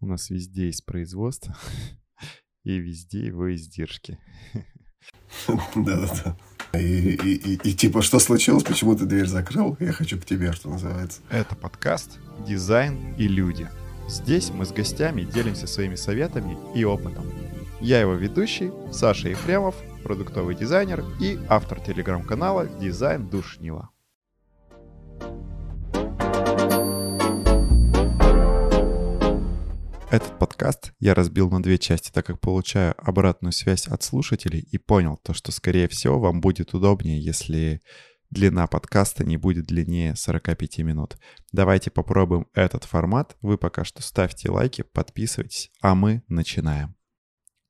У нас везде есть производство и везде его издержки. Да-да-да. И, и, и, и типа, что случилось, почему ты дверь закрыл? Я хочу к тебе, что называется. Это подкаст «Дизайн и люди». Здесь мы с гостями делимся своими советами и опытом. Я его ведущий, Саша Ефремов, продуктовый дизайнер и автор телеграм-канала «Дизайн Душнила». Этот подкаст я разбил на две части, так как получаю обратную связь от слушателей и понял то, что, скорее всего, вам будет удобнее, если длина подкаста не будет длиннее 45 минут. Давайте попробуем этот формат. Вы пока что ставьте лайки, подписывайтесь, а мы начинаем.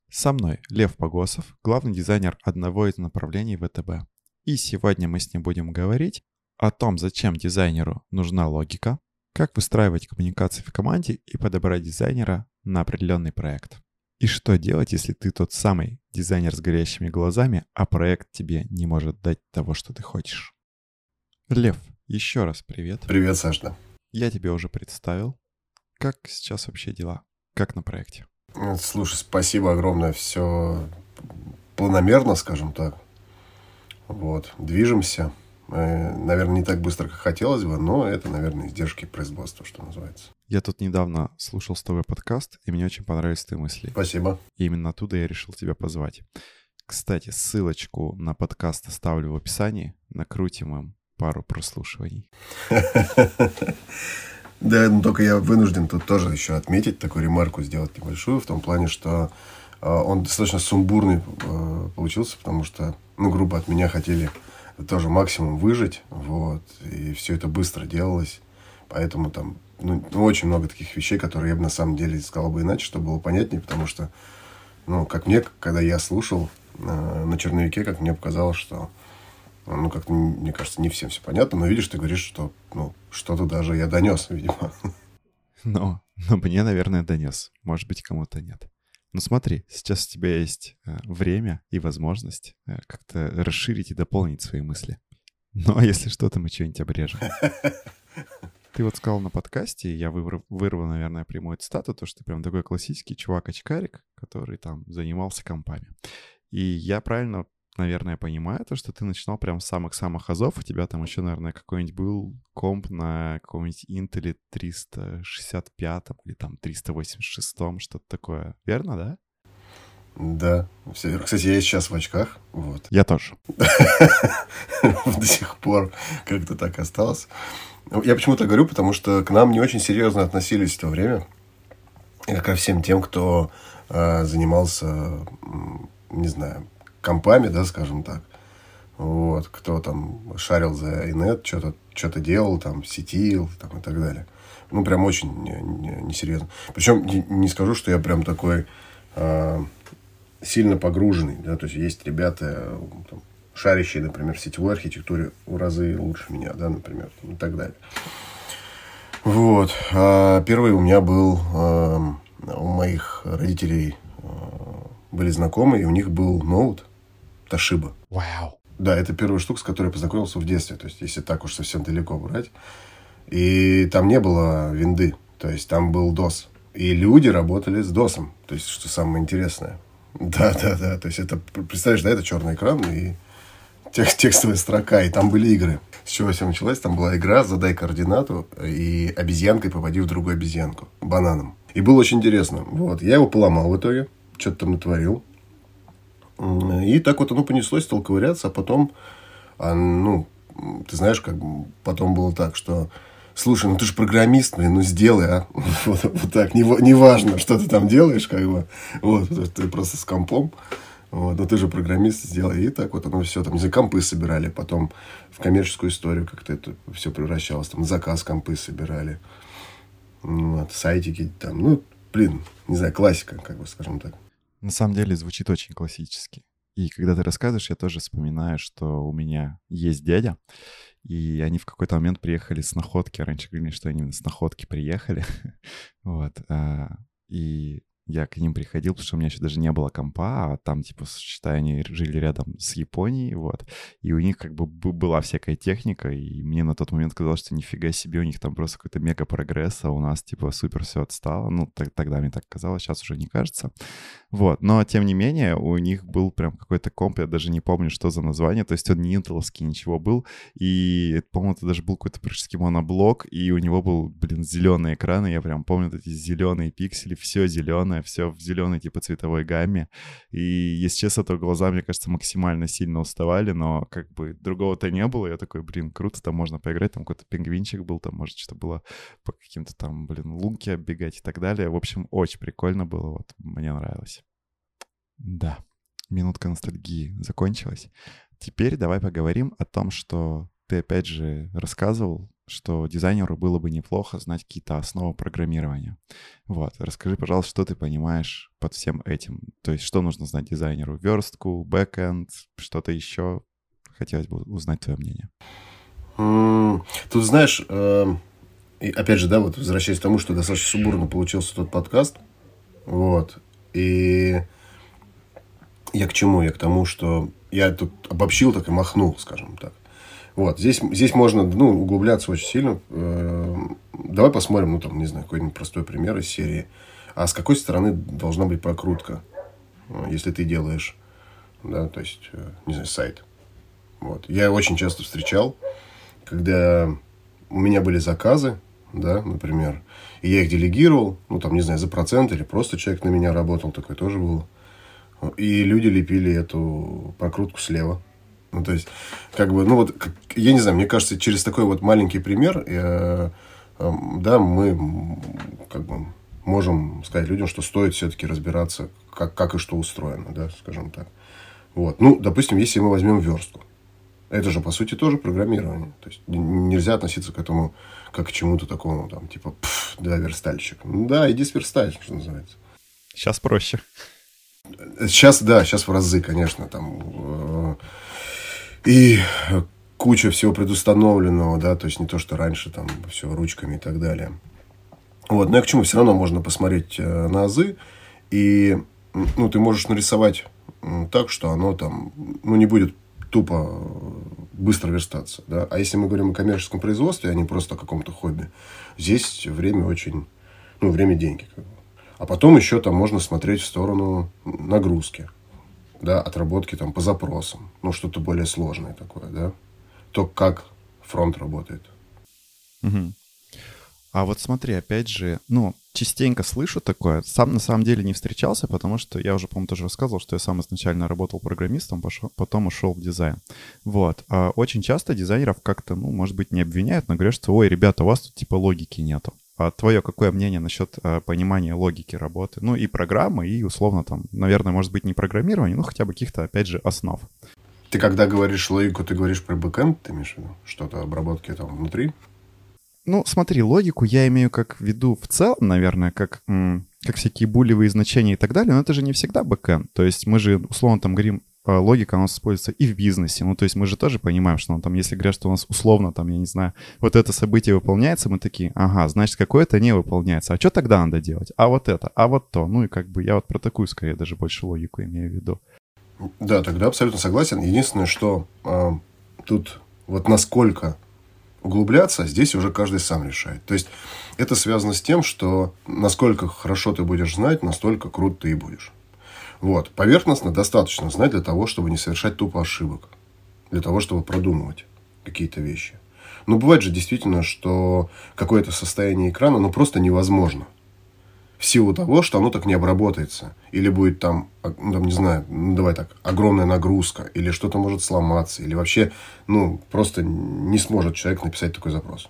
Со мной Лев Погосов, главный дизайнер одного из направлений ВТБ. И сегодня мы с ним будем говорить о том, зачем дизайнеру нужна логика, как выстраивать коммуникации в команде и подобрать дизайнера на определенный проект. И что делать, если ты тот самый дизайнер с горящими глазами, а проект тебе не может дать того, что ты хочешь? Лев, еще раз привет. Привет, Сашда. Я тебе уже представил. Как сейчас вообще дела? Как на проекте? Слушай, спасибо огромное. Все планомерно, скажем так. Вот, движемся. Э, наверное, не так быстро, как хотелось бы, но это, наверное, издержки производства, что называется. Я тут недавно слушал с тобой подкаст, и мне очень понравились твои мысли. Спасибо. И именно оттуда я решил тебя позвать. Кстати, ссылочку на подкаст оставлю в описании. Накрутим им пару прослушиваний. Да, но только я вынужден тут тоже еще отметить, такую ремарку сделать небольшую, в том плане, что э, он достаточно сумбурный э, получился, потому что, ну, грубо от меня хотели тоже максимум выжить, вот, и все это быстро делалось, поэтому там, ну, ну, очень много таких вещей, которые я бы на самом деле сказал бы иначе, чтобы было понятнее, потому что, ну, как мне, когда я слушал э, на черновике, как мне показалось, что, ну, как мне кажется, не всем все понятно, но видишь, ты говоришь, что, ну, что-то даже я донес, видимо. Ну, но мне, наверное, донес. Может быть, кому-то нет. Ну смотри, сейчас у тебя есть э, время и возможность э, как-то расширить и дополнить свои мысли. Ну а если что-то, мы что-нибудь обрежем. Ты вот сказал на подкасте, я вырву, вырву, наверное, прямую цитату, то, что ты прям такой классический чувак-очкарик, который там занимался компами. И я правильно наверное, понимаю, то, что ты начинал прям с самых-самых азов, у тебя там еще, наверное, какой-нибудь был комп на каком-нибудь Intel 365 или там 386, что-то такое. Верно, да? Да. Кстати, я сейчас в очках. Вот. Я тоже. До сих пор как-то так осталось. Я почему-то говорю, потому что к нам не очень серьезно относились в то время. Ко всем тем, кто э, занимался, не знаю, компами, да, скажем так. Вот, кто там шарил за инет, что-то что делал, там, сетил там, и так далее. Ну, прям очень несерьезно. Не, не Причем не, не скажу, что я прям такой э, сильно погруженный. Да? То есть, есть ребята, там, шарящие, например, в сетевой архитектуре в разы лучше меня, да, например, и так далее. Вот. А первый у меня был э, у моих родителей э, были знакомые, и у них был ноут Ташиба. Вау. Да, это первая штука, с которой я познакомился в детстве. То есть, если так уж совсем далеко брать. И там не было винды. То есть, там был DOS. И люди работали с DOS. То есть, что самое интересное. Да, да, да. То есть, это, представляешь, да, это черный экран и текст, текстовая строка. И там были игры. С чего все началось? Там была игра «Задай координату» и обезьянкой попади в другую обезьянку. Бананом. И было очень интересно. Вот. Я его поломал в итоге. Что-то там натворил. И так вот оно понеслось, стал ковыряться, а потом, а, ну, ты знаешь, как потом было так, что слушай, ну ты же программист, блин, ну сделай, а. Вот, вот так, не, не важно, что ты там делаешь, как бы. Вот, ты просто с компом. Вот, но ты же программист, сделай. И так вот оно все, там, за компы собирали, потом в коммерческую историю как-то это все превращалось, там, заказ компы собирали. Вот, сайтики там, ну, блин, не знаю, классика, как бы, скажем так. На самом деле звучит очень классически. И когда ты рассказываешь, я тоже вспоминаю, что у меня есть дядя, и они в какой-то момент приехали с находки. Раньше говорили, что они с находки приехали. вот. А, и я к ним приходил, потому что у меня еще даже не было компа, а там, типа, считай, они жили рядом с Японией, вот, и у них как бы была всякая техника, и мне на тот момент казалось, что нифига себе, у них там просто какой-то мега прогресс, а у нас, типа, супер все отстало, ну, тогда мне так казалось, сейчас уже не кажется, вот, но, тем не менее, у них был прям какой-то комп, я даже не помню, что за название, то есть он не интеловский, ничего был, и, по-моему, это даже был какой-то практически моноблок, и у него был, блин, зеленый экран, и я прям помню эти зеленые пиксели, все зеленое, все в зеленой типа цветовой гамме. И, если честно, то глаза, мне кажется, максимально сильно уставали, но как бы другого-то не было. Я такой, блин, круто, там можно поиграть, там какой-то пингвинчик был, там, может, что-то было по каким-то там, блин, лунки оббегать и так далее. В общем, очень прикольно было, вот, мне нравилось. Да, минутка ностальгии закончилась. Теперь давай поговорим о том, что ты опять же рассказывал что дизайнеру было бы неплохо знать какие-то основы программирования. Вот, расскажи, пожалуйста, что ты понимаешь под всем этим? То есть, что нужно знать дизайнеру? Верстку, бэкэнд, что-то еще? Хотелось бы узнать твое мнение. Тут, знаешь, эм, опять же, да, вот возвращаясь к тому, что достаточно субурно получился тот подкаст, вот, и я к чему? Я к тому, что я тут обобщил так и махнул, скажем так. Вот, здесь, здесь можно, ну, углубляться очень сильно. Э, давай посмотрим, ну, там, не знаю, какой-нибудь простой пример из серии. А с какой стороны должна быть прокрутка, э, если ты делаешь, да, то есть, э, не знаю, сайт. Вот. Я очень часто встречал, когда у меня были заказы, да, например, и я их делегировал, ну, там, не знаю, за процент или просто человек на меня работал, такое тоже было. И люди лепили эту прокрутку слева. Ну, то есть, как бы, ну вот, как, я не знаю, мне кажется, через такой вот маленький пример, э, э, да, мы как бы можем сказать людям, что стоит все-таки разбираться, как, как и что устроено, да, скажем так. Вот. Ну, допустим, если мы возьмем верстку. Это же, по сути, тоже программирование. То есть, нельзя относиться к этому как к чему-то такому, там, типа, да, верстальщик. Ну, да, иди сверстать, что называется. Сейчас проще. Сейчас, да, сейчас в разы, конечно, там... Э, и куча всего предустановленного, да, то есть не то, что раньше там все ручками и так далее. Вот, но я к чему? Все равно можно посмотреть э, на азы, и ну, ты можешь нарисовать так, что оно там, ну, не будет тупо быстро верстаться, да. А если мы говорим о коммерческом производстве, а не просто о каком-то хобби, здесь время очень, ну, время деньги. Как бы. А потом еще там можно смотреть в сторону нагрузки да, отработки там по запросам, ну, что-то более сложное такое, да, то, как фронт работает. Угу. А вот смотри, опять же, ну, частенько слышу такое. Сам на самом деле не встречался, потому что я уже, по-моему, тоже рассказывал, что я сам изначально работал программистом, пошел, потом ушел в дизайн. Вот. А очень часто дизайнеров как-то, ну, может быть, не обвиняют, но говорят, что, ой, ребята, у вас тут типа логики нету. А твое какое мнение насчет а, понимания логики работы? Ну и программы, и условно там, наверное, может быть не программирование, но хотя бы каких-то, опять же, основ. Ты когда говоришь логику, ты говоришь про бэкэнд, ты имеешь в виду? Что-то обработки там внутри? Ну, смотри, логику я имею как в виду в целом, наверное, как, как всякие булевые значения и так далее, но это же не всегда бэкэнд. То есть мы же, условно, там говорим Э, логика у нас используется и в бизнесе. Ну, то есть мы же тоже понимаем, что ну, там, если говорят, что у нас условно, там, я не знаю, вот это событие выполняется, мы такие, ага, значит, какое-то не выполняется. А что тогда надо делать? А вот это, а вот то. Ну, и как бы я вот про такую, скорее, даже больше логику имею в виду. Да, тогда абсолютно согласен. Единственное, что э, тут вот насколько углубляться, здесь уже каждый сам решает. То есть это связано с тем, что насколько хорошо ты будешь знать, настолько крут ты и будешь. Вот. Поверхностно достаточно знать для того, чтобы не совершать тупо ошибок. Для того, чтобы продумывать какие-то вещи. Но бывает же действительно, что какое-то состояние экрана ну, просто невозможно. В силу того, что оно так не обработается. Или будет там, а, ну, там не знаю, ну, давай так, огромная нагрузка. Или что-то может сломаться. Или вообще, ну, просто не сможет человек написать такой запрос.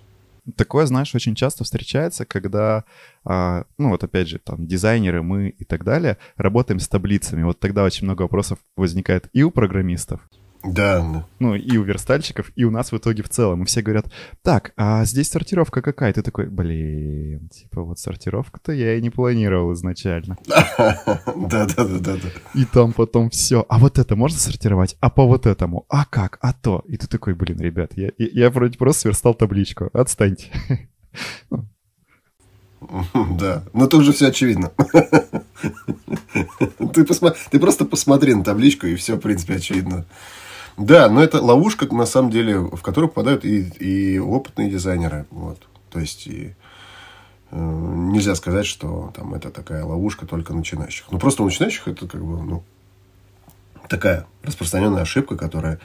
Такое, знаешь, очень часто встречается, когда, ну вот опять же, там дизайнеры, мы и так далее, работаем с таблицами. Вот тогда очень много вопросов возникает и у программистов, да. Ну, и у верстальщиков, и у нас в итоге в целом. И все говорят, так, а здесь сортировка какая? Ты такой, блин, типа вот сортировку-то я и не планировал изначально. Да-да-да-да. И там потом все. А вот это можно сортировать? А по вот этому? А как? А то? И ты такой, блин, ребят, я, я вроде просто сверстал табличку. Отстаньте. Да, но тут же все очевидно. Ты, посма... ты просто посмотри на табличку, и все, в принципе, очевидно. Да, но это ловушка, на самом деле, в которую попадают и, и опытные дизайнеры. Вот. То есть, и, э, нельзя сказать, что там это такая ловушка только начинающих. Ну, просто у начинающих это как бы, ну, такая распространенная ошибка, которая,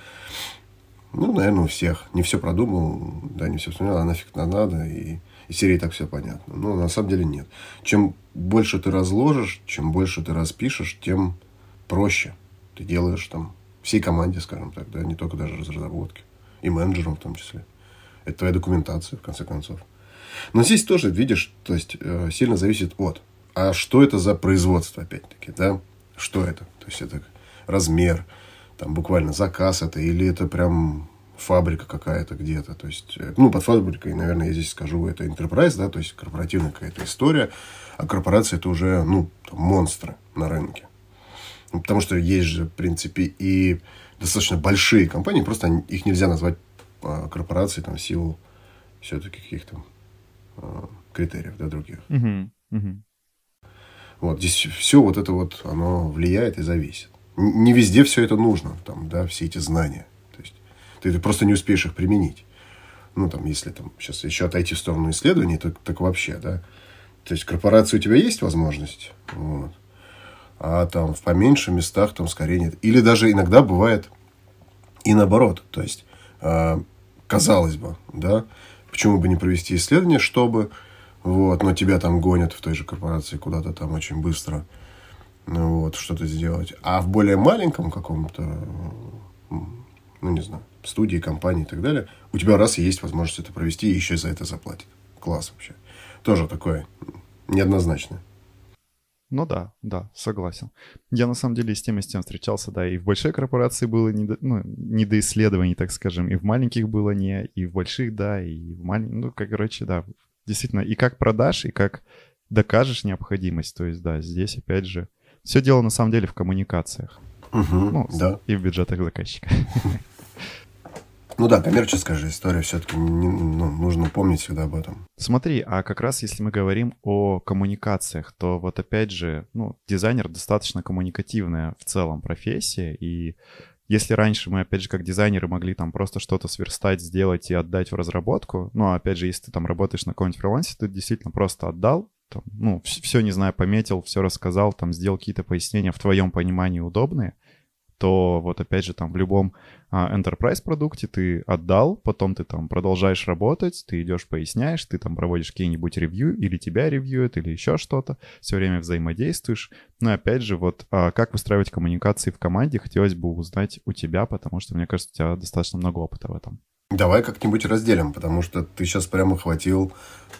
ну, наверное, у всех. Не все продумал, да, не все вспоминал, а нафиг надо, и, и серии так все понятно. Но на самом деле нет. Чем больше ты разложишь, чем больше ты распишешь, тем проще ты делаешь там всей команде, скажем так, да, не только даже разработки, и менеджерам в том числе. Это твоя документация, в конце концов. Но здесь тоже, видишь, то есть, э, сильно зависит от. А что это за производство, опять-таки, да? Что это? То есть, это размер, там буквально заказ это, или это прям фабрика какая-то где-то. То есть, э, ну, под фабрикой, наверное, я здесь скажу, это enterprise, да, то есть корпоративная какая-то история, а корпорация это уже, ну, там, монстры на рынке. Ну, потому что есть же, в принципе, и достаточно большие компании, просто их нельзя назвать а, корпорацией там, в силу все-таки каких-то а, критериев, да, других. Uh-huh. Uh-huh. Вот здесь все вот это вот, оно влияет и зависит не везде все это нужно, там, да, все эти знания. Ты, ты просто не успеешь их применить. Ну, там, если там сейчас еще отойти в сторону исследований, так, так вообще, да. То есть корпорации у тебя есть возможность, вот. А там в поменьше местах там скорее нет. Или даже иногда бывает и наоборот. То есть, э, казалось бы, да, почему бы не провести исследование, чтобы, вот, но тебя там гонят в той же корпорации куда-то там очень быстро – ну, вот, что-то сделать. А в более маленьком каком-то, ну, не знаю, студии, компании и так далее, у тебя раз и есть возможность это провести, и еще за это заплатят. Класс вообще. Тоже такое неоднозначное. Ну да, да, согласен. Я на самом деле с тем и с тем встречался, да, и в большой корпорации было не до, ну, не до исследований, так скажем, и в маленьких было не, и в больших, да, и в маленьких, ну, как, короче, да, действительно, и как продашь, и как докажешь необходимость, то есть, да, здесь, опять же, все дело на самом деле в коммуникациях. Угу, ну, да. И в бюджетах заказчика. Ну да, коммерческая же история все-таки ну, нужно помнить всегда об этом. Смотри, а как раз если мы говорим о коммуникациях, то вот опять же, ну, дизайнер достаточно коммуникативная в целом профессия, и если раньше мы, опять же, как дизайнеры могли там просто что-то сверстать, сделать и отдать в разработку, ну, а опять же, если ты там работаешь на каком-нибудь фрилансе, ты действительно просто отдал, там, ну, все, не знаю, пометил, все рассказал, там, сделал какие-то пояснения в твоем понимании удобные, то вот опять же там в любом а, enterprise продукте ты отдал, потом ты там продолжаешь работать, ты идешь поясняешь, ты там проводишь какие-нибудь ревью, или тебя ревьюют, или еще что-то, все время взаимодействуешь. Ну и опять же, вот а, как выстраивать коммуникации в команде, хотелось бы узнать у тебя, потому что, мне кажется, у тебя достаточно много опыта в этом. Давай как-нибудь разделим, потому что ты сейчас прямо хватил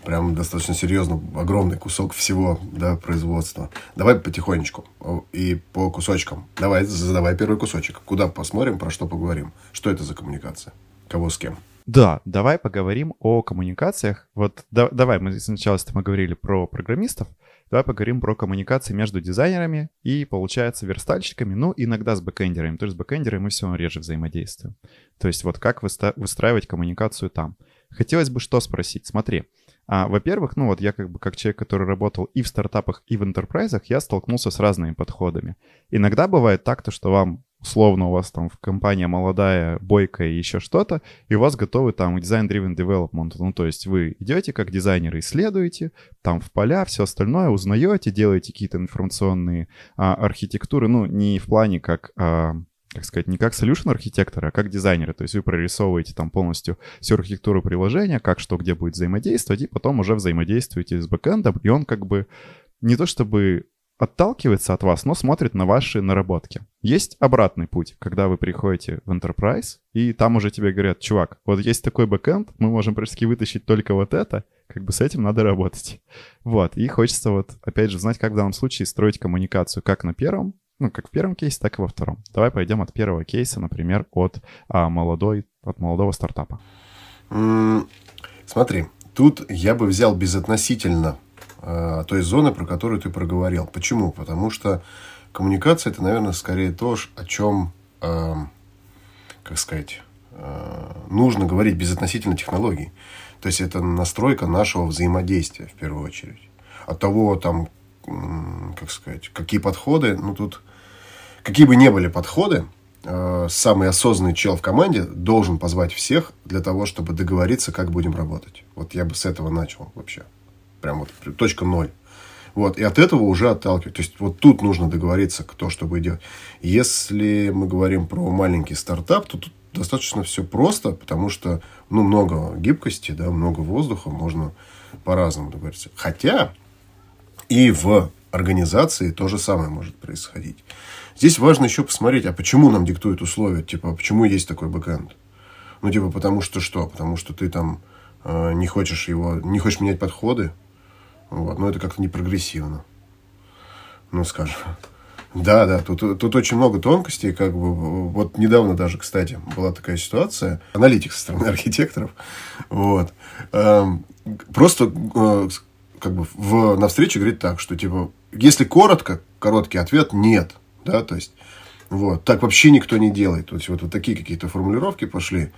прям достаточно серьезно огромный кусок всего да, производства. Давай потихонечку и по кусочкам. Давай, задавай первый кусочек. Куда посмотрим, про что поговорим? Что это за коммуникация? Кого с кем? Да, давай поговорим о коммуникациях. Вот да, давай, мы сначала мы говорили про программистов, Давай поговорим про коммуникации между дизайнерами и, получается, верстальщиками, ну, иногда с бэкэндерами, потому что с бэкэндерами мы все реже взаимодействуем. То есть вот как выстраивать коммуникацию там. Хотелось бы что спросить. Смотри, а, во-первых, ну вот я как бы как человек, который работал и в стартапах, и в интерпрайзах, я столкнулся с разными подходами. Иногда бывает так, то, что вам условно у вас там в компания молодая, бойкая и еще что-то, и у вас готовы там design-driven development. Ну, то есть вы идете как дизайнеры, исследуете, там в поля, все остальное узнаете, делаете какие-то информационные а, архитектуры, ну, не в плане как... А, как сказать, не как solution архитектора, а как дизайнеры. То есть вы прорисовываете там полностью всю архитектуру приложения, как что где будет взаимодействовать, и потом уже взаимодействуете с бэкэндом, и он как бы не то чтобы отталкивается от вас, но смотрит на ваши наработки. Есть обратный путь, когда вы приходите в Enterprise, и там уже тебе говорят, чувак, вот есть такой бэкэнд, мы можем практически вытащить только вот это, как бы с этим надо работать. Вот, и хочется вот, опять же, знать, как в данном случае строить коммуникацию как на первом, ну, как в первом кейсе, так и во втором. Давай пойдем от первого кейса, например, от а, молодой, от молодого стартапа. Смотри, тут я бы взял безотносительно той зоны, про которую ты проговорил. Почему? Потому что коммуникация это, наверное, скорее то, о чем, э, как сказать, э, нужно говорить безотносительно технологий. То есть это настройка нашего взаимодействия в первую очередь. От того, там, как сказать, какие подходы, ну, тут, какие бы ни были подходы, э, самый осознанный чел в команде должен позвать всех для того, чтобы договориться, как будем работать. Вот я бы с этого начал вообще. Прям вот точка ноль. Вот, и от этого уже отталкивать. То есть, вот тут нужно договориться, кто что будет делать. Если мы говорим про маленький стартап, то тут достаточно все просто, потому что ну, много гибкости, да, много воздуха, можно по-разному договориться. Хотя и в организации то же самое может происходить. Здесь важно еще посмотреть, а почему нам диктуют условия, типа, а почему есть такой бэкэнд? Ну, типа, потому что что? Потому что ты там э, не хочешь его, не хочешь менять подходы, вот, но это как-то не прогрессивно. Ну, скажем. Да, да, тут, тут очень много тонкостей, как бы, вот недавно даже, кстати, была такая ситуация, аналитик со стороны архитекторов, вот, эм, просто э, как бы в, на встрече говорит так, что, типа, если коротко, короткий ответ – нет, да, то есть, вот, так вообще никто не делает, то есть, вот, вот такие какие-то формулировки пошли,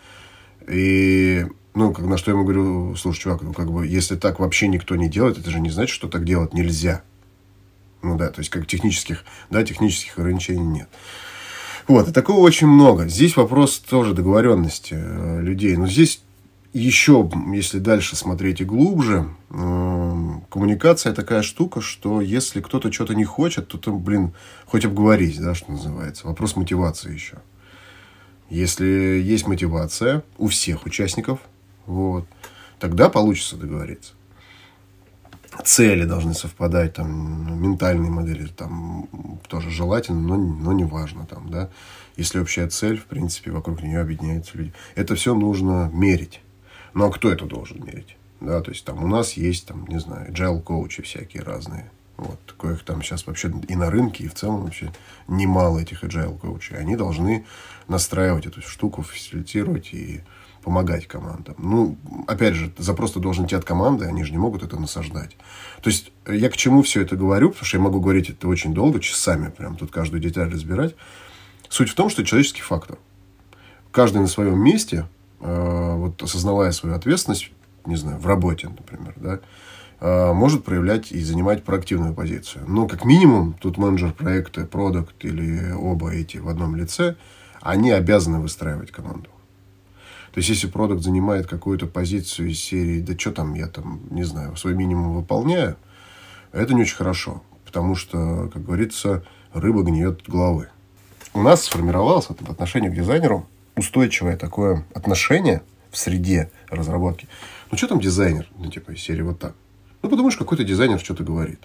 и, ну, как, на что я ему говорю, слушай, чувак, ну, как бы, если так вообще никто не делает, это же не значит, что так делать нельзя, ну да, то есть как технических, да, технических ограничений нет. Вот, и такого очень много. Здесь вопрос тоже договоренности э, людей. Но здесь еще, если дальше смотреть и глубже, э, коммуникация такая штука, что если кто-то что-то не хочет, то, то, блин, хоть обговорись, да, что называется. Вопрос мотивации еще. Если есть мотивация у всех участников, вот, тогда получится договориться цели должны совпадать, там, ментальные модели, там, тоже желательно, но, но не важно, там, да. Если общая цель, в принципе, вокруг нее объединяются люди. Это все нужно мерить. Ну, а кто это должен мерить? Да, то есть, там, у нас есть, там, не знаю, agile коучи всякие разные. Вот, их там сейчас вообще и на рынке, и в целом вообще немало этих agile коучей. Они должны настраивать эту штуку, фасилитировать и помогать командам. Ну, опять же, запрос-то должен идти от команды, они же не могут это насаждать. То есть, я к чему все это говорю, потому что я могу говорить это очень долго, часами, прям тут каждую деталь разбирать. Суть в том, что человеческий фактор. Каждый на своем месте, э, вот осознавая свою ответственность, не знаю, в работе, например, да, э, может проявлять и занимать проактивную позицию. Но, как минимум, тут менеджер проекта, продукт или оба эти в одном лице, они обязаны выстраивать команду. То есть, если продукт занимает какую-то позицию из серии, да что там, я там, не знаю, свой минимум выполняю, это не очень хорошо. Потому что, как говорится, рыба гниет головы. У нас сформировалось в отношении к дизайнеру устойчивое такое отношение в среде разработки. Ну, что там дизайнер? Ну, типа, из серии вот так. Ну, потому что какой-то дизайнер что-то говорит.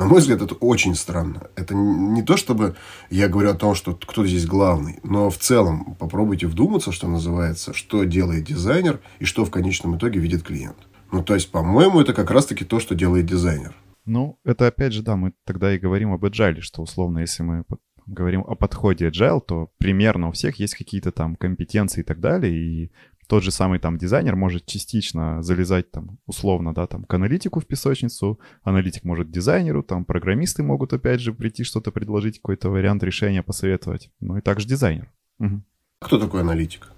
На мой взгляд, это очень странно. Это не то, чтобы я говорю о том, что кто здесь главный, но в целом попробуйте вдуматься, что называется, что делает дизайнер и что в конечном итоге видит клиент. Ну, то есть, по-моему, это как раз-таки то, что делает дизайнер. Ну, это опять же, да, мы тогда и говорим об agile, что условно, если мы говорим о подходе agile, то примерно у всех есть какие-то там компетенции и так далее, и тот же самый там дизайнер может частично залезать там условно, да, там к аналитику в песочницу, аналитик может дизайнеру, там программисты могут опять же прийти что-то предложить, какой-то вариант решения посоветовать. Ну и также дизайнер. Угу. Кто такой аналитик?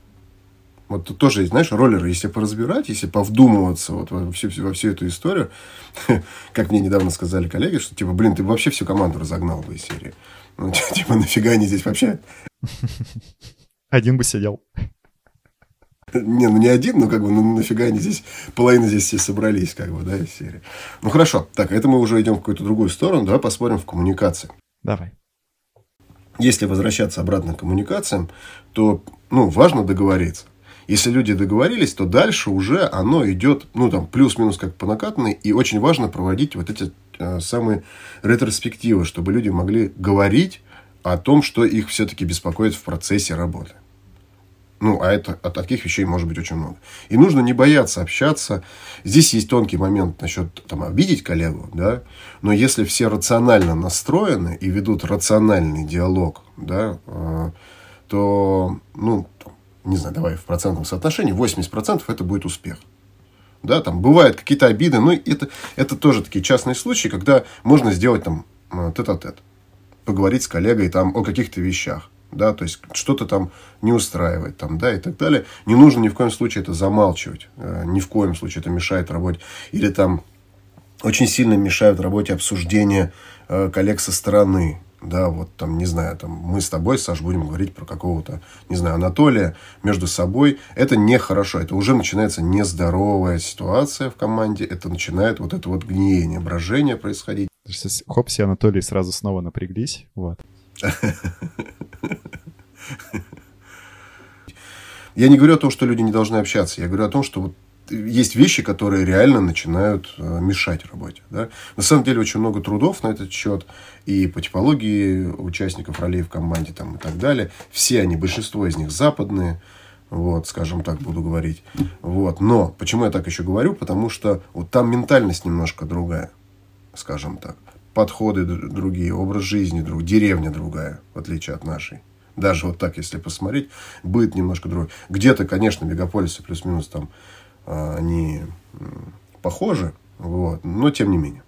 Вот тут тоже, знаешь, роллеры, если поразбирать, если повдумываться вот во всю, во всю эту историю, как мне недавно сказали коллеги, что типа, блин, ты вообще всю команду разогнал бы из серии. Ну, типа, нафига они здесь вообще? Один бы сидел. Не, ну не один, но как бы ну, нафига они здесь, половина здесь все собрались, как бы, да, из серии. Ну хорошо, так, это мы уже идем в какую-то другую сторону, давай посмотрим в коммуникации. Давай. Если возвращаться обратно к коммуникациям, то, ну, важно договориться. Если люди договорились, то дальше уже оно идет, ну, там, плюс-минус как по накатанной, и очень важно проводить вот эти э, самые ретроспективы, чтобы люди могли говорить о том, что их все-таки беспокоит в процессе работы. Ну, а это от таких вещей может быть очень много. И нужно не бояться общаться. Здесь есть тонкий момент насчет там, обидеть коллегу, да. Но если все рационально настроены и ведут рациональный диалог, да, э, то, ну, не знаю, давай в процентном соотношении, 80% это будет успех. Да, там бывают какие-то обиды, но это, это тоже такие частные случаи, когда можно сделать там э, тет-а-тет. Поговорить с коллегой там о каких-то вещах да, то есть что-то там не устраивает, там, да, и так далее. Не нужно ни в коем случае это замалчивать, э, ни в коем случае это мешает работе. Или там Очень сильно мешают работе обсуждения э, коллег со стороны. Да, вот там, не знаю, там мы с тобой, Саш, будем говорить про какого-то, не знаю, Анатолия между собой. Это нехорошо. Это уже начинается нездоровая ситуация в команде. Это начинает вот это вот гниение, брожение происходить. Хопси и Анатолий сразу снова напряглись. Вот. Я не говорю о том, что люди не должны общаться. Я говорю о том, что вот есть вещи, которые реально начинают э, мешать работе. Да? На самом деле очень много трудов на этот счет и по типологии участников ролей в команде там, и так далее. Все они, большинство из них западные, вот, скажем так, буду говорить. Вот. Но почему я так еще говорю? Потому что вот там ментальность немножко другая, скажем так. Подходы другие, образ жизни другой, деревня другая, в отличие от нашей. Даже вот так, если посмотреть, будет немножко другой. Где-то, конечно, мегаполисы плюс-минус там а, они похожи, вот, но тем не менее.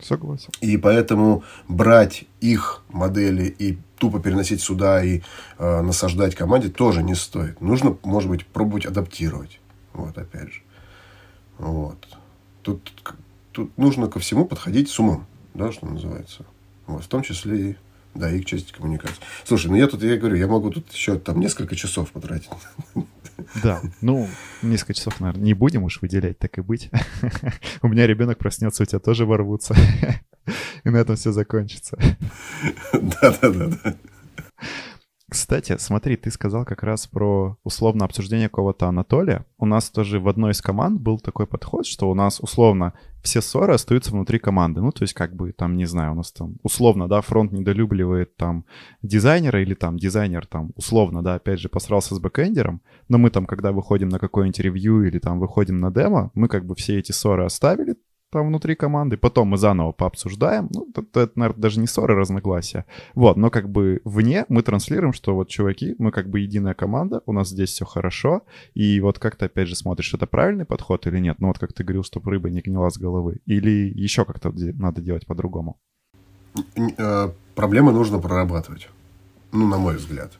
Согласен. И поэтому брать их модели и тупо переносить сюда и э, насаждать команде тоже не стоит. Нужно, может быть, пробовать адаптировать. Вот, опять же. Вот. Тут, тут нужно ко всему подходить с умом, да, что называется. Вот, в том числе и да, и к части коммуникации. Слушай, ну я тут, я говорю, я могу тут еще там несколько часов потратить. Да, ну, несколько часов, наверное, не будем уж выделять, так и быть. У меня ребенок проснется, у тебя тоже ворвутся. И на этом все закончится. Да-да-да. Кстати, смотри, ты сказал как раз про условно обсуждение какого-то Анатолия. У нас тоже в одной из команд был такой подход, что у нас условно все ссоры остаются внутри команды. Ну, то есть, как бы там, не знаю, у нас там условно, да, фронт недолюбливает там дизайнера или там дизайнер там условно, да, опять же, посрался с бэкэндером, но мы там, когда выходим на какое-нибудь ревью или там выходим на демо, мы как бы все эти ссоры оставили, там внутри команды, потом мы заново пообсуждаем. Ну, это, это, наверное, даже не ссоры, а разногласия. Вот, но как бы вне мы транслируем, что вот, чуваки, мы как бы единая команда, у нас здесь все хорошо, и вот как ты, опять же, смотришь, это правильный подход или нет? Ну, вот как ты говорил, чтобы рыба не гнила с головы. Или еще как-то надо делать по-другому? Э, проблемы нужно прорабатывать. Ну, на мой взгляд.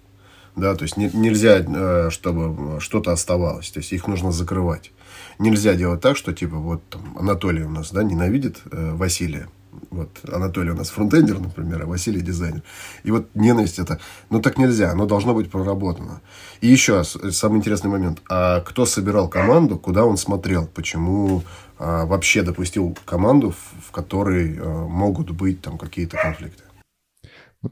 Да, то есть не, нельзя, э, чтобы что-то оставалось. То есть их нужно закрывать. Нельзя делать так, что типа вот там Анатолий у нас да, ненавидит э, Василия. Вот Анатолий у нас фронтендер, например, а Василий дизайнер. И вот ненависть это... Ну, так нельзя. Оно должно быть проработано. И еще самый интересный момент. А кто собирал команду, куда он смотрел? Почему а, вообще допустил команду, в, в которой а, могут быть там какие-то конфликты?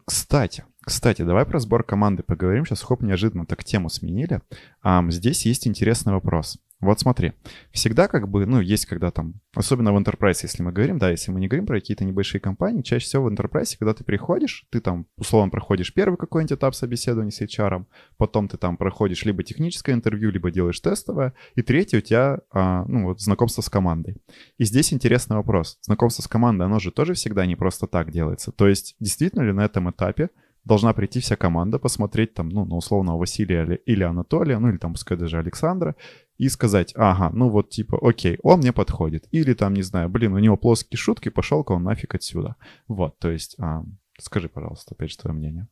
Кстати, кстати, давай про сбор команды поговорим. Сейчас хоп, неожиданно так тему сменили. А, здесь есть интересный вопрос. Вот смотри, всегда как бы, ну, есть когда там, особенно в Enterprise, если мы говорим, да, если мы не говорим про какие-то небольшие компании, чаще всего в Enterprise, когда ты приходишь, ты там, условно, проходишь первый какой-нибудь этап собеседования с HR, потом ты там проходишь либо техническое интервью, либо делаешь тестовое, и третий у тебя, а, ну, вот, знакомство с командой. И здесь интересный вопрос. Знакомство с командой, оно же тоже всегда не просто так делается. То есть, действительно ли на этом этапе должна прийти вся команда, посмотреть там, ну, на условного Василия или, Анатолия, ну, или там, пускай даже Александра, и сказать, ага, ну вот типа, окей, он мне подходит. Или там, не знаю, блин, у него плоские шутки, пошел-ка он нафиг отсюда. Вот, то есть, а, скажи, пожалуйста, опять же, твое мнение.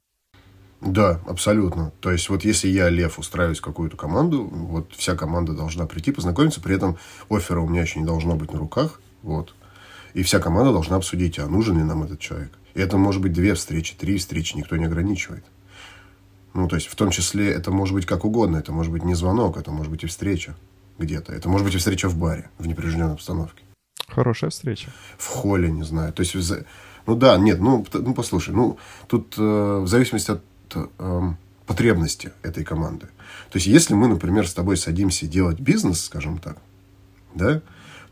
Да, абсолютно. То есть, вот если я, Лев, устраиваюсь в какую-то команду, вот вся команда должна прийти, познакомиться, при этом оффера у меня еще не должно быть на руках, вот. И вся команда должна обсудить, а нужен ли нам этот человек. И это может быть две встречи, три встречи, никто не ограничивает. Ну, то есть, в том числе, это может быть как угодно. Это может быть не звонок, это может быть и встреча где-то. Это может быть и встреча в баре, в непринужденной обстановке. Хорошая встреча. В холле, не знаю. То есть, ну да, нет, ну, ну послушай, ну, тут э, в зависимости от э, потребности этой команды. То есть, если мы, например, с тобой садимся делать бизнес, скажем так, да,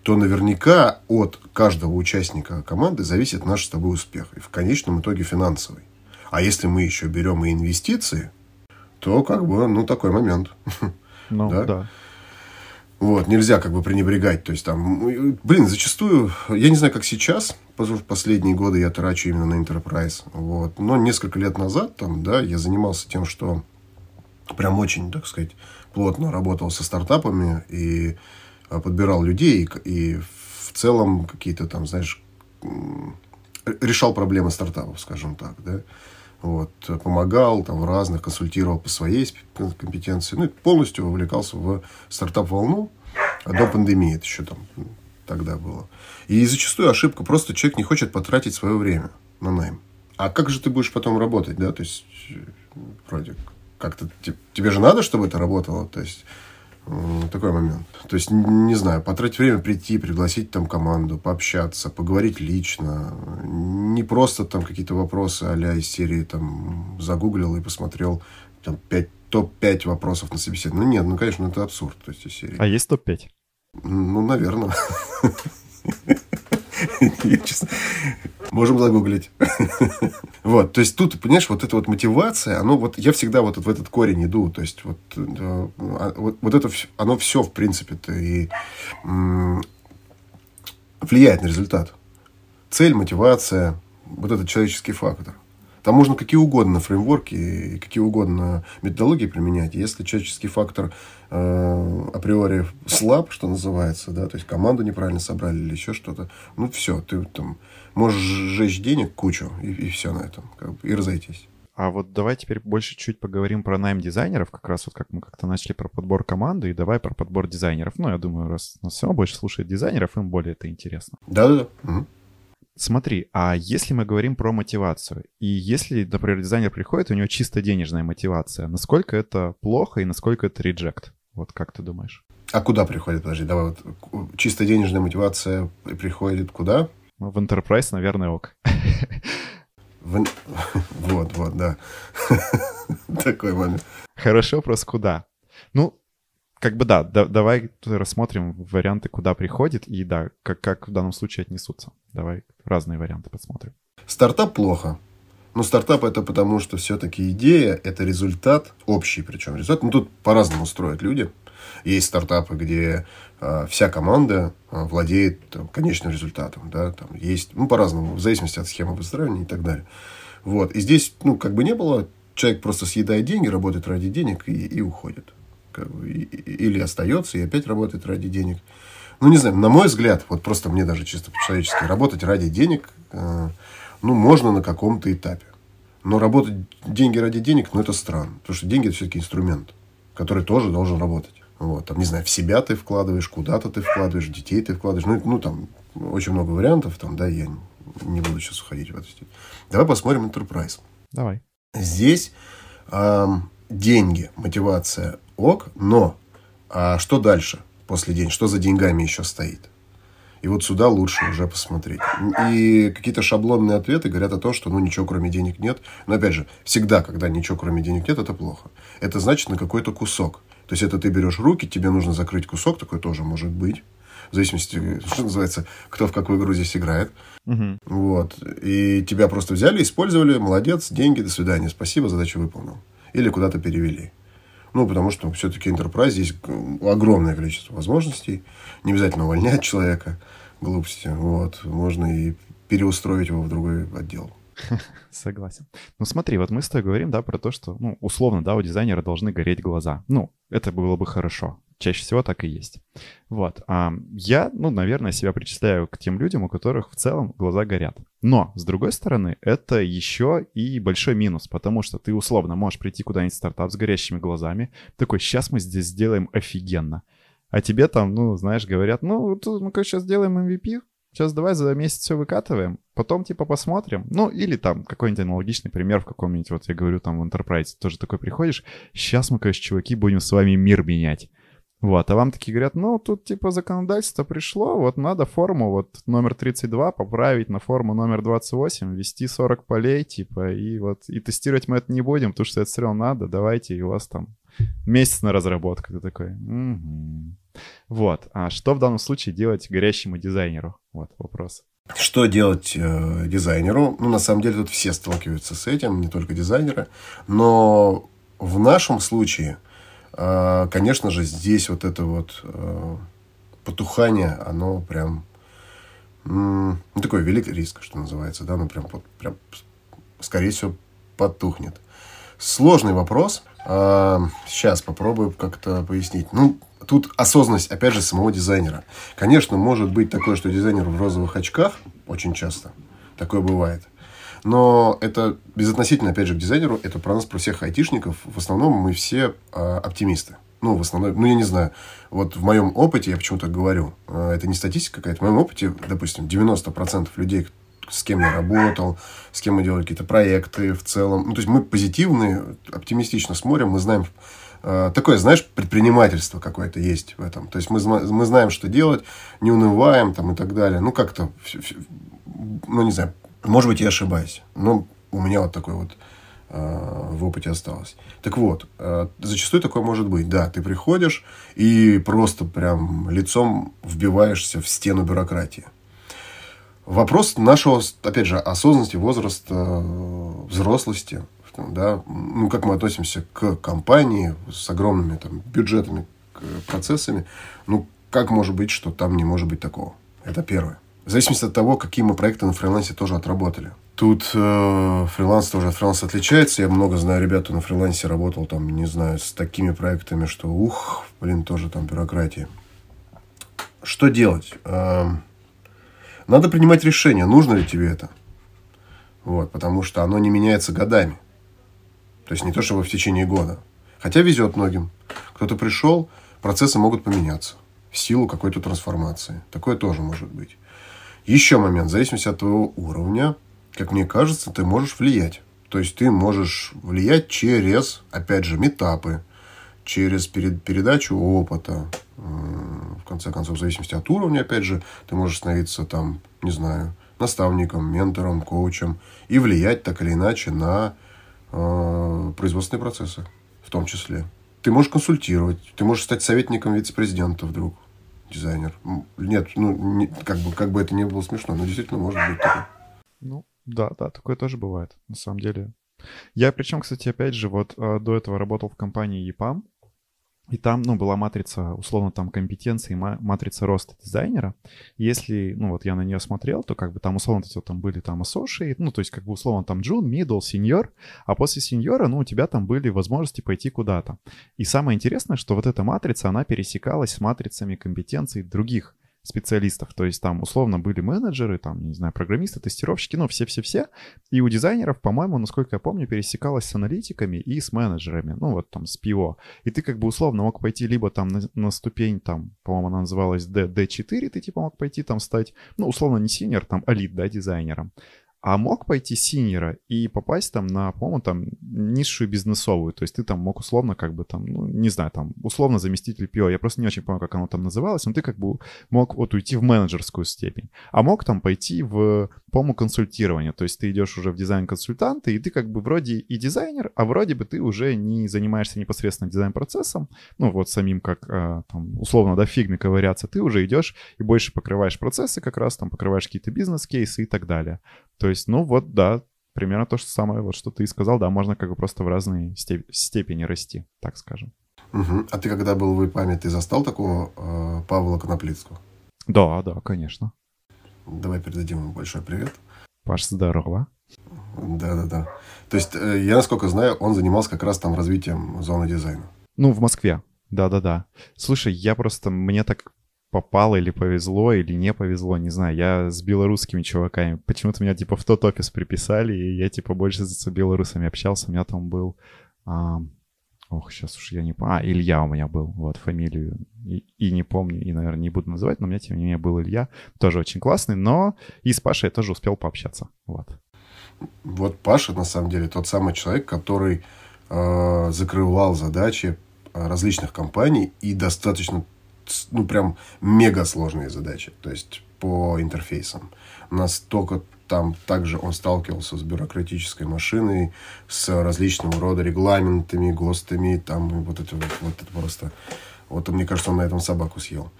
то наверняка от каждого участника команды зависит наш с тобой успех. И в конечном итоге финансовый. А если мы еще берем и инвестиции, то как бы, ну, такой момент. Ну, да? да. Вот, нельзя как бы пренебрегать. То есть там, блин, зачастую, я не знаю, как сейчас, в последние годы я трачу именно на Enterprise. Вот. Но несколько лет назад там, да, я занимался тем, что прям очень, так сказать, плотно работал со стартапами и подбирал людей и в целом какие-то там, знаешь, решал проблемы стартапов, скажем так, да. Вот, помогал там в разных, консультировал по своей компетенции. Ну, полностью вовлекался в стартап-волну. А до пандемии это еще там тогда было. И зачастую ошибка просто человек не хочет потратить свое время на найм. А как же ты будешь потом работать, да? То есть, вроде как-то тебе же надо, чтобы это работало. То есть, такой момент. То есть, не знаю, потратить время прийти, пригласить там команду, пообщаться, поговорить лично. Не просто там какие-то вопросы а из серии там загуглил и посмотрел там 5, топ-5 вопросов на собеседование. Ну, нет, ну, конечно, это абсурд. То есть, из серии. А есть топ-5? Ну, наверное. Можем загуглить. вот, то есть тут, понимаешь, вот эта вот мотивация, оно вот, я всегда вот в этот корень иду, то есть вот, а, вот, вот это, оно все, в принципе-то, и влияет на результат. Цель, мотивация, вот этот человеческий фактор. Там можно какие угодно фреймворки, какие угодно методологии применять. Если человеческий фактор э, априори слаб, что называется, да, то есть команду неправильно собрали или еще что-то, ну все, ты там можешь сжечь денег кучу и, и все на этом, как бы, и разойтись. А вот давай теперь больше чуть поговорим про найм дизайнеров, как раз вот как мы как-то начали про подбор команды, и давай про подбор дизайнеров. Ну, я думаю, раз нас все равно больше слушает дизайнеров, им более это интересно. Да-да-да. Угу. Смотри, а если мы говорим про мотивацию, и если, например, дизайнер приходит, у него чисто денежная мотивация, насколько это плохо и насколько это реджект? Вот как ты думаешь? А куда приходит? Подожди, давай вот чисто денежная мотивация приходит куда? Ну, в Enterprise, наверное, ок. В... Вот, вот, да. Такой момент. Хороший вопрос, куда? Ну, как бы да, да, давай рассмотрим варианты, куда приходит, и да, как, как в данном случае отнесутся. Давай разные варианты посмотрим. Стартап плохо. Но стартап это потому, что все-таки идея – это результат, общий причем результат. Ну, тут по-разному строят люди. Есть стартапы, где э, вся команда э, владеет там, конечным результатом. Да? Там есть, ну, по-разному, в зависимости от схемы выстраивания и так далее. Вот. И здесь, ну, как бы не было, человек просто съедает деньги, работает ради денег и, и уходит как бы, или остается и опять работает ради денег. Ну, не знаю, на мой взгляд, вот просто мне даже чисто по-человечески, работать ради денег, э, ну, можно на каком-то этапе. Но работать деньги ради денег, ну, это странно. Потому что деньги – это все-таки инструмент, который тоже должен работать. Вот, там, не знаю, в себя ты вкладываешь, куда-то ты вкладываешь, детей ты вкладываешь. Ну, ну там очень много вариантов, там, да, я не буду сейчас уходить в это. Давай посмотрим Enterprise. Давай. Здесь эм, деньги, мотивация ок, но а что дальше после денег? Что за деньгами еще стоит? И вот сюда лучше уже посмотреть. И какие-то шаблонные ответы говорят о том, что ну ничего кроме денег нет. Но опять же, всегда, когда ничего кроме денег нет, это плохо. Это значит на какой-то кусок. То есть это ты берешь руки, тебе нужно закрыть кусок, такой тоже может быть. В зависимости, что называется, кто в какую игру здесь играет. Угу. Вот. И тебя просто взяли, использовали, молодец, деньги, до свидания, спасибо, задачу выполнил. Или куда-то перевели. Ну, потому что все-таки Enterprise здесь огромное количество возможностей. Не обязательно увольнять человека, глупости. Вот. Можно и переустроить его в другой отдел. Согласен. Ну смотри, вот мы с тобой говорим, да, про то, что, ну, условно, да, у дизайнера должны гореть глаза. Ну, это было бы хорошо. Чаще всего так и есть. Вот. А я, ну, наверное, себя причисляю к тем людям, у которых в целом глаза горят. Но, с другой стороны, это еще и большой минус, потому что ты условно можешь прийти куда-нибудь в стартап с горящими глазами, такой, сейчас мы здесь сделаем офигенно. А тебе там, ну, знаешь, говорят, ну, мы-ка сейчас сделаем MVP, сейчас давай за месяц все выкатываем, потом типа посмотрим. Ну, или там какой-нибудь аналогичный пример в каком-нибудь, вот я говорю, там в Enterprise тоже такой приходишь, сейчас мы, конечно, чуваки, будем с вами мир менять. Вот, а вам такие говорят, ну, тут типа законодательство пришло, вот надо форму вот номер 32 поправить на форму номер 28, ввести 40 полей, типа, и вот, и тестировать мы это не будем, потому что это все равно надо, давайте, и у вас там месяц на разработку. Ты такой, угу. Вот, а что в данном случае делать горящему дизайнеру? Вот вопрос. Что делать э, дизайнеру? Ну, на самом деле, тут все сталкиваются с этим, не только дизайнеры, но в нашем случае – а, конечно же, здесь вот это вот э, потухание, оно прям ну, такой великий риск, что называется, да, ну прям, прям скорее всего, потухнет. Сложный вопрос. Сейчас а, попробую как-то пояснить. Ну, тут осознанность, опять же, самого дизайнера. Конечно, может быть такое, что дизайнер в розовых очках очень часто. Такое бывает. Но это безотносительно, опять же, к дизайнеру, это про нас, про всех айтишников. В основном мы все э, оптимисты. Ну, в основном, ну, я не знаю. Вот в моем опыте, я почему-то говорю, э, это не статистика какая-то, в моем опыте, допустим, 90% людей, с кем я работал, с кем мы делали какие-то проекты в целом. Ну, то есть мы позитивные, оптимистично смотрим, мы знаем э, такое, знаешь, предпринимательство какое-то есть в этом. То есть мы, мы знаем, что делать, не унываем там и так далее. Ну, как-то, ну, не знаю, может быть, я ошибаюсь, но у меня вот такой вот э, в опыте осталось. Так вот, э, зачастую такое может быть. Да, ты приходишь и просто прям лицом вбиваешься в стену бюрократии. Вопрос нашего, опять же, осознанности, возраста, взрослости, да, ну, как мы относимся к компании с огромными там, бюджетами, процессами, ну, как может быть, что там не может быть такого? Это первое. В зависимости от того, какие мы проекты на фрилансе тоже отработали. Тут э, фриланс тоже от фриланса отличается. Я много знаю ребят, кто на фрилансе работал, там, не знаю, с такими проектами, что, ух, блин, тоже там бюрократия. Что делать? Э, надо принимать решение, нужно ли тебе это. Вот, потому что оно не меняется годами. То есть не то, чтобы в течение года. Хотя везет многим. Кто-то пришел, процессы могут поменяться в силу какой-то трансформации. Такое тоже может быть. Еще момент, в зависимости от твоего уровня, как мне кажется, ты можешь влиять. То есть ты можешь влиять через, опять же, метапы, через перед, передачу опыта. В конце концов, в зависимости от уровня, опять же, ты можешь становиться там, не знаю, наставником, ментором, коучем и влиять так или иначе на э, производственные процессы в том числе. Ты можешь консультировать, ты можешь стать советником вице-президента вдруг дизайнер. Нет, ну, не, как, бы, как бы это не было смешно, но действительно может быть такое. Ну, да, да, такое тоже бывает, на самом деле. Я причем, кстати, опять же, вот э, до этого работал в компании EPAM, и там, ну, была матрица, условно, там, компетенции, матрица роста дизайнера. Если, ну, вот я на нее смотрел, то как бы там, условно, вот, там были там associate, ну, то есть, как бы, условно, там джун, middle, senior, а после сеньора, ну, у тебя там были возможности пойти куда-то. И самое интересное, что вот эта матрица, она пересекалась с матрицами компетенций других специалистов. То есть там условно были менеджеры, там, не знаю, программисты, тестировщики, ну, все-все-все. И у дизайнеров, по-моему, насколько я помню, пересекалось с аналитиками и с менеджерами, ну, вот там с PO. И ты как бы условно мог пойти либо там на, на ступень, там, по-моему, она называлась D, D4, ты типа мог пойти там стать, ну, условно не senior, там, а lead, да, дизайнером. А мог пойти senior а и попасть там на, по-моему, там низшую бизнесовую. То есть ты там мог условно как бы там, ну, не знаю, там условно заместитель PO. Я просто не очень помню, как оно там называлось. Но ты как бы мог вот уйти в менеджерскую степень. А мог там пойти в, по-моему, консультирование. То есть ты идешь уже в дизайн-консультанты, и ты как бы вроде и дизайнер, а вроде бы ты уже не занимаешься непосредственно дизайн-процессом. Ну вот самим как а, там условно, да, фигме ковыряться. Ты уже идешь и больше покрываешь процессы как раз, там покрываешь какие-то бизнес-кейсы и так далее. То есть, ну вот, да, примерно то же самое, вот что ты сказал, да, можно как бы просто в разные степ- степени расти, так скажем. Угу. А ты когда был в ИПАМе, ты застал такого э, Павла Коноплицкого? Да, да, конечно. Давай передадим ему большой привет. Паш, здорово. Да-да-да. То есть, э, я, насколько знаю, он занимался как раз там развитием зоны дизайна. Ну, в Москве. Да-да-да. Слушай, я просто... Мне так попало или повезло, или не повезло, не знаю. Я с белорусскими чуваками. Почему-то меня, типа, в тот офис приписали, и я, типа, больше с белорусами общался. У меня там был... А... Ох, сейчас уж я не помню. А, Илья у меня был, вот, фамилию. И, и не помню, и, наверное, не буду называть, но у меня, тем не менее, был Илья. Тоже очень классный, но и с Пашей я тоже успел пообщаться, вот. Вот Паша, на самом деле, тот самый человек, который э, закрывал задачи различных компаний и достаточно ну, прям мега сложные задачи, то есть по интерфейсам. Настолько там также он сталкивался с бюрократической машиной, с различного рода регламентами, ГОСТами, там вот это вот, вот это просто... Вот, мне кажется, он на этом собаку съел.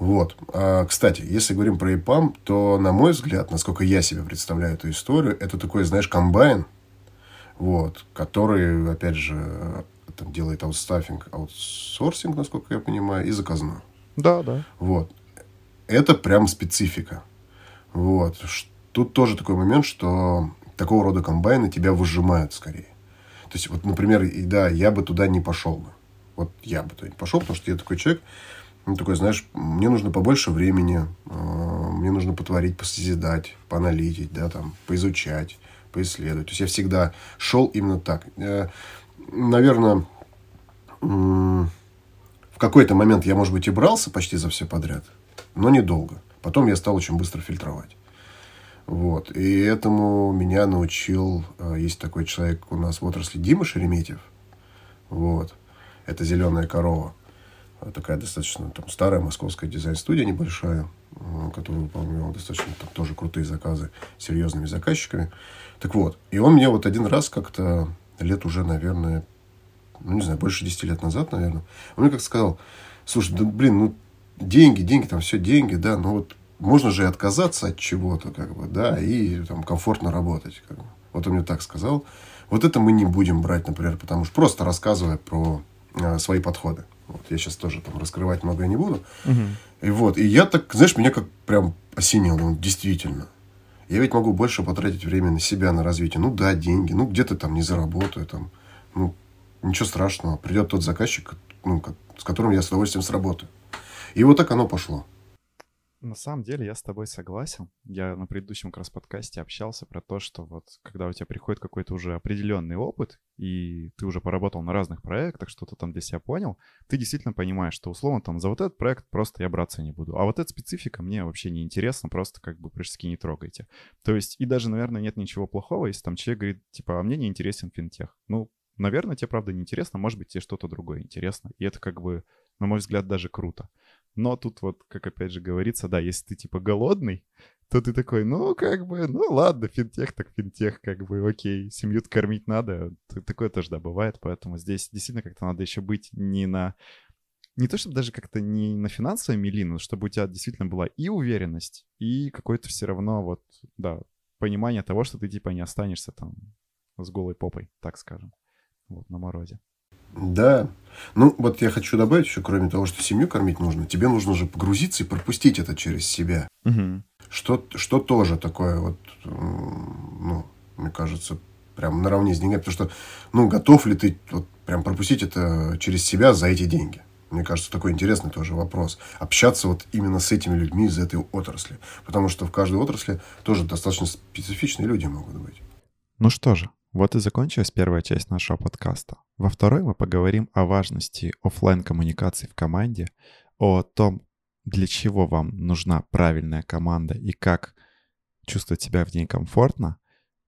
Вот. А, кстати, если говорим про ИПАМ, то, на мой взгляд, насколько я себе представляю эту историю, это такой, знаешь, комбайн, вот, который, опять же, там делает аутстаффинг, аутсорсинг, насколько я понимаю, и заказную. Да, да. Вот. Это прям специфика. Вот. Тут тоже такой момент, что такого рода комбайны тебя выжимают скорее. То есть, вот, например, и да, я бы туда не пошел бы. Вот я бы туда не пошел, потому что я такой человек, ну, такой, знаешь, мне нужно побольше времени, э, мне нужно потворить, посозидать, поаналитить, да, там, поизучать, поисследовать. То есть, я всегда шел именно так. Э, наверное, какой-то момент я, может быть, и брался почти за все подряд, но недолго. Потом я стал очень быстро фильтровать. Вот. И этому меня научил, э, есть такой человек у нас в отрасли Дима Шереметьев. Вот. Это «Зеленая корова». Такая достаточно там, старая московская дизайн-студия небольшая, э, которая выполняла достаточно там, тоже крутые заказы серьезными заказчиками. Так вот, и он мне вот один раз как-то лет уже, наверное, ну, не знаю, больше 10 лет назад, наверное, он мне как сказал, слушай, да, блин, ну, деньги, деньги, там все деньги, да, но вот можно же и отказаться от чего-то, как бы, да, и там комфортно работать. Как бы. Вот он мне так сказал. Вот это мы не будем брать, например, потому что просто рассказывая про э, свои подходы. Вот, я сейчас тоже там раскрывать многое не буду. Угу. И вот, и я так, знаешь, меня как прям осенило, ну, действительно. Я ведь могу больше потратить время на себя, на развитие. Ну да, деньги, ну где-то там не заработаю, там, ну, ничего страшного. Придет тот заказчик, ну, с которым я с удовольствием сработаю. И вот так оно пошло. На самом деле я с тобой согласен. Я на предыдущем как раз подкасте общался про то, что вот когда у тебя приходит какой-то уже определенный опыт, и ты уже поработал на разных проектах, что-то там для себя понял, ты действительно понимаешь, что условно там за вот этот проект просто я браться не буду. А вот эта специфика мне вообще не интересна, просто как бы прыжки не трогайте. То есть и даже, наверное, нет ничего плохого, если там человек говорит, типа, а мне не интересен финтех. Ну, наверное, тебе правда не интересно, может быть, тебе что-то другое интересно. И это как бы, на мой взгляд, даже круто. Но тут вот, как опять же говорится, да, если ты типа голодный, то ты такой, ну, как бы, ну, ладно, финтех так финтех, как бы, окей, семью кормить надо. Такое тоже, да, бывает, поэтому здесь действительно как-то надо еще быть не на... Не то, чтобы даже как-то не на финансовой мили, но чтобы у тебя действительно была и уверенность, и какое-то все равно вот, да, понимание того, что ты типа не останешься там с голой попой, так скажем, вот, на морозе. Да. Ну, вот я хочу добавить еще, кроме того, что семью кормить нужно, тебе нужно же погрузиться и пропустить это через себя. Угу. Что, что тоже такое вот, ну, мне кажется, прям наравне с деньгами. Потому что, ну, готов ли ты вот прям пропустить это через себя за эти деньги? Мне кажется, такой интересный тоже вопрос. Общаться вот именно с этими людьми из этой отрасли. Потому что в каждой отрасли тоже достаточно специфичные люди могут быть. Ну что же, вот и закончилась первая часть нашего подкаста. Во второй мы поговорим о важности офлайн коммуникации в команде, о том, для чего вам нужна правильная команда и как чувствовать себя в ней комфортно.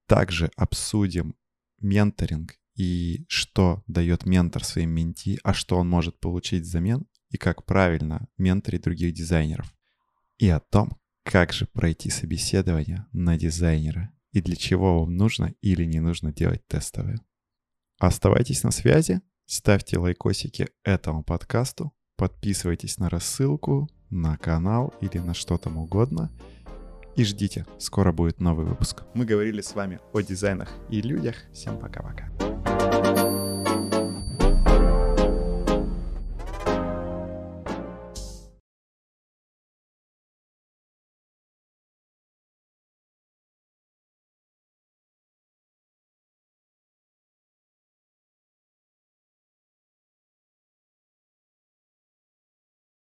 Также обсудим менторинг и что дает ментор своим менти, а что он может получить взамен, и как правильно менторить других дизайнеров. И о том, как же пройти собеседование на дизайнера и для чего вам нужно или не нужно делать тестовые. Оставайтесь на связи, ставьте лайкосики этому подкасту, подписывайтесь на рассылку, на канал или на что там угодно. И ждите, скоро будет новый выпуск. Мы говорили с вами о дизайнах и людях. Всем пока-пока.